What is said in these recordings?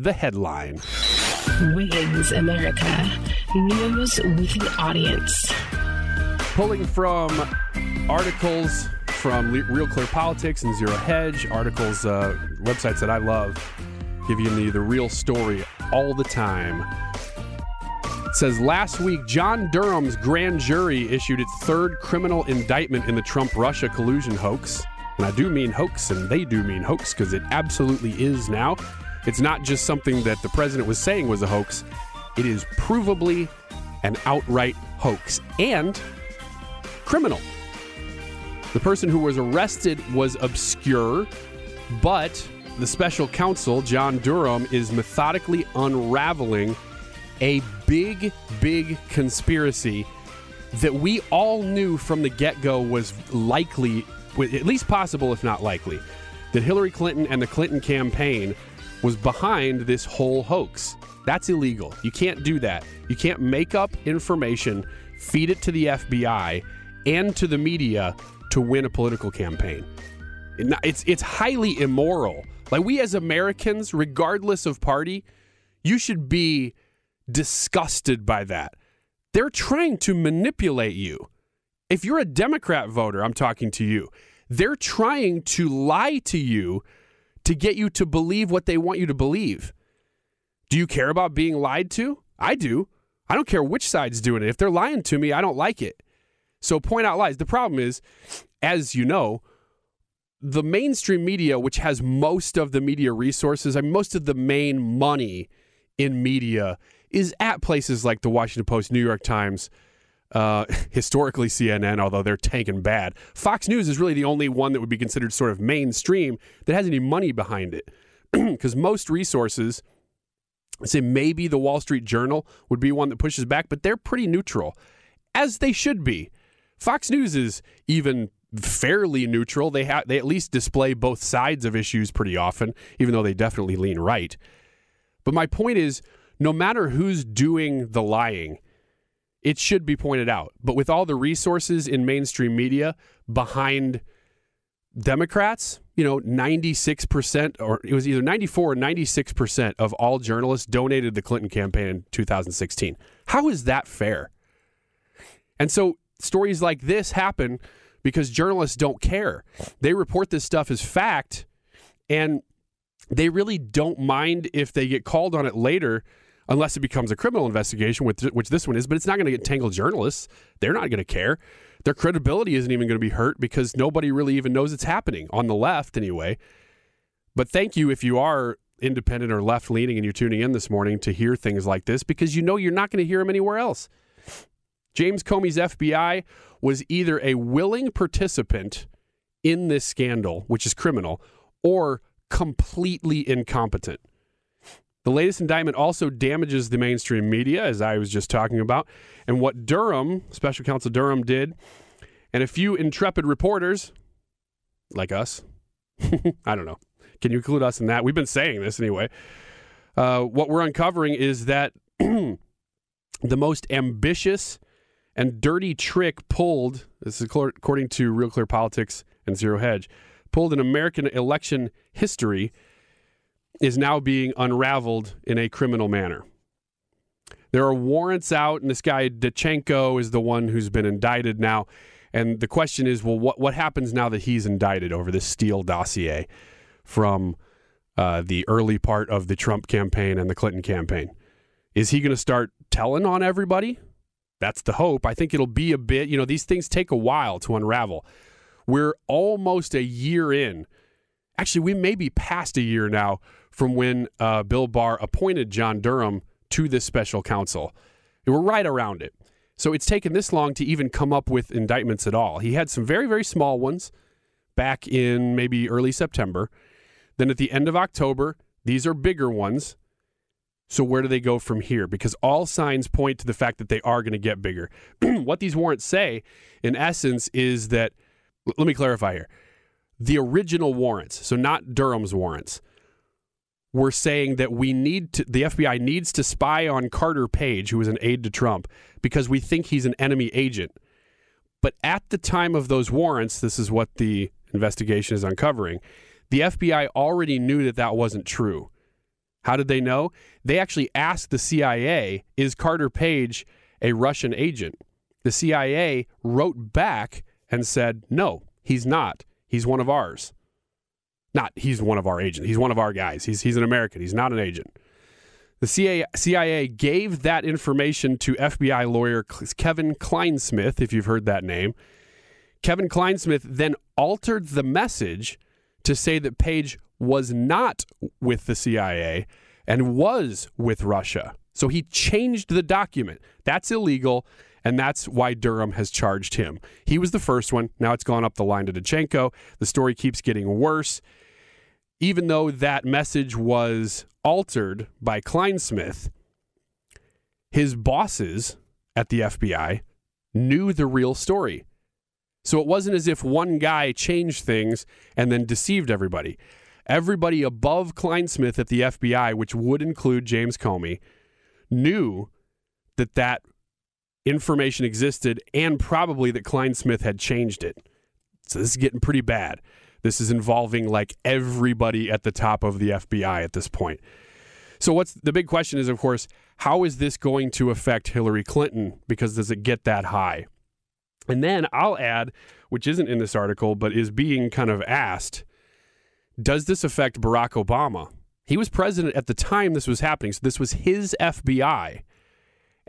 The headline Wiggins America. News with an audience. Pulling from articles from Real Clear Politics and Zero Hedge, articles, uh, websites that I love, give you the, the real story all the time. It says last week, John Durham's grand jury issued its third criminal indictment in the Trump Russia collusion hoax. And I do mean hoax, and they do mean hoax because it absolutely is now. It's not just something that the president was saying was a hoax, it is provably an outright hoax and criminal. The person who was arrested was obscure, but the special counsel, John Durham, is methodically unraveling a big, big conspiracy that we all knew from the get go was likely at least possible, if not likely, that Hillary Clinton and the Clinton campaign was behind this whole hoax. That's illegal. You can't do that. You can't make up information, feed it to the FBI and to the media to win a political campaign. It's it's highly immoral. Like we as Americans, regardless of party, you should be disgusted by that. They're trying to manipulate you. If you're a Democrat voter, I'm talking to you. They're trying to lie to you to get you to believe what they want you to believe. Do you care about being lied to? I do. I don't care which side's doing it. If they're lying to me, I don't like it. So point out lies. The problem is, as you know, the mainstream media, which has most of the media resources, I mean, most of the main money in media, is at places like the Washington Post, New York Times, uh, historically CNN, although they're tanking bad. Fox News is really the only one that would be considered sort of mainstream that has any money behind it. Because most resources, I say maybe the Wall Street Journal would be one that pushes back, but they're pretty neutral, as they should be. Fox News is even fairly neutral. They have they at least display both sides of issues pretty often, even though they definitely lean right. But my point is, no matter who's doing the lying, it should be pointed out. But with all the resources in mainstream media behind Democrats, you know, 96%, or it was either 94 or 96% of all journalists donated the Clinton campaign in 2016. How is that fair? And so stories like this happen because journalists don't care. They report this stuff as fact, and they really don't mind if they get called on it later unless it becomes a criminal investigation, which, which this one is, but it's not going to get tangled journalists. They're not going to care. Their credibility isn't even going to be hurt because nobody really even knows it's happening on the left anyway. But thank you if you are independent or left leaning and you're tuning in this morning to hear things like this because you know you're not going to hear them anywhere else. James Comey's FBI was either a willing participant in this scandal, which is criminal, or completely incompetent. The latest indictment also damages the mainstream media, as I was just talking about. And what Durham, special counsel Durham, did, and a few intrepid reporters like us, I don't know, can you include us in that? We've been saying this anyway. Uh, what we're uncovering is that the most ambitious and dirty trick pulled, this is according to Real Clear Politics and Zero Hedge, pulled in American election history is now being unraveled in a criminal manner. There are warrants out, and this guy Danchenko is the one who's been indicted now. And the question is, well, what what happens now that he's indicted over this Steele dossier from uh, the early part of the Trump campaign and the Clinton campaign? Is he going to start telling on everybody? That's the hope. I think it'll be a bit. You know, these things take a while to unravel. We're almost a year in. Actually, we may be past a year now from when uh, Bill Barr appointed John Durham to this special counsel. We're right around it. So it's taken this long to even come up with indictments at all. He had some very, very small ones back in maybe early September. Then at the end of October, these are bigger ones. So where do they go from here? Because all signs point to the fact that they are going to get bigger. what these warrants say, in essence, is that let me clarify here. The original warrants, so not Durham's warrants, were saying that we need to, the FBI needs to spy on Carter Page, who was an aide to Trump, because we think he's an enemy agent. But at the time of those warrants, this is what the investigation is uncovering. The FBI already knew that that wasn't true. How did they know? They actually asked the CIA, Is Carter Page a Russian agent? The CIA wrote back and said, No, he's not. He's one of ours. Not he's one of our agents. He's one of our guys. He's he's an American. He's not an agent. The CIA, CIA gave that information to FBI lawyer Kevin Clinesmith, if you've heard that name. Kevin Clinesmith then altered the message to say that Page was not with the CIA and was with Russia. So he changed the document. That's illegal, and that's why Durham has charged him. He was the first one. Now it's gone up the line to Danchenko. The story keeps getting worse even though that message was altered by Clinesmith, his bosses at the FBI knew the real story. So it wasn't as if one guy changed things and then deceived everybody. Everybody above Clinesmith at the FBI, which would include James Comey, knew that that information existed and probably that Clinesmith had changed it. So this is getting pretty bad. This is involving like everybody at the top of the FBI at this point. So what's the big question is of course, how is this going to affect Hillary Clinton because does it get that high? And then I'll add, which isn't in this article but is being kind of asked, does this affect Barack Obama? He was president at the time this was happening, so this was his FBI.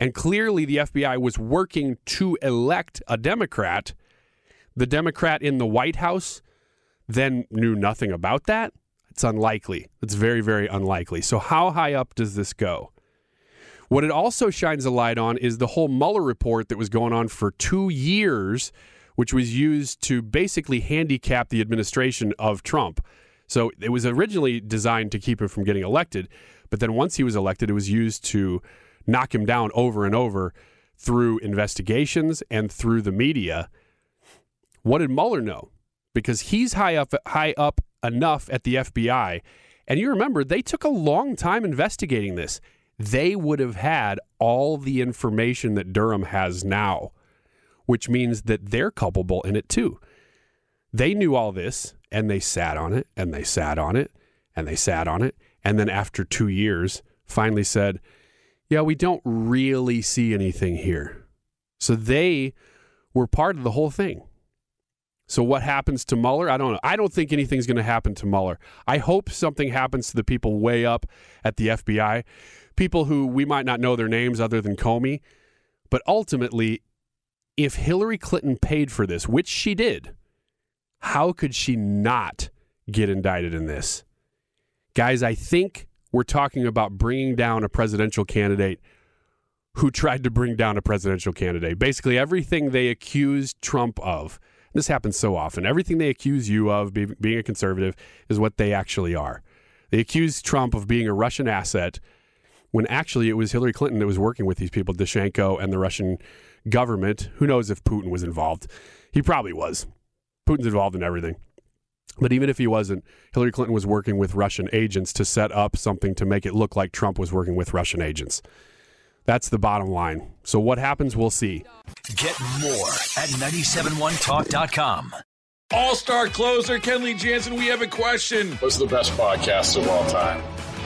And clearly the FBI was working to elect a Democrat. The Democrat in the White House then knew nothing about that? It's unlikely. It's very, very unlikely. So, how high up does this go? What it also shines a light on is the whole Mueller report that was going on for two years, which was used to basically handicap the administration of Trump. So it was originally designed to keep him from getting elected, but then once he was elected, it was used to knock him down over and over through investigations and through the media. What did Mueller know? because he's high up high up enough at the FBI. And you remember they took a long time investigating this. They would have had all the information that Durham has now, which means that they're culpable in it too. They knew all this and they sat on it and they sat on it and they sat on it. And then after two years, finally said, Yeah, we don't really see anything here. So they were part of the whole thing. So what happens to Mueller? I don't know. I don't think anything's going to happen to Mueller. I hope something happens to the people way up at the FBI, people who we might not know their names other than Comey. But ultimately, if Hillary Clinton paid for this, which she did, how could she not get indicted in this? Guys, I think we're talking about bringing down a presidential candidate who tried to bring down a presidential candidate. Basically, everything they accused Trump of this happens so often. Everything they accuse you of be, being a conservative is what they actually are. They accuse Trump of being a Russian asset when actually it was Hillary Clinton that was working with these people, Danchenko and the Russian government. Who knows if Putin was involved? He probably was. Putin's involved in everything. But even if he wasn't, Hillary Clinton was working with Russian agents to set up something to make it look like Trump was working with Russian agents. That's the bottom line. So what happens, we'll see. Get more at 971talk.com. All star closer, Kenley Jansen, we have a question. What's the best podcast of all time?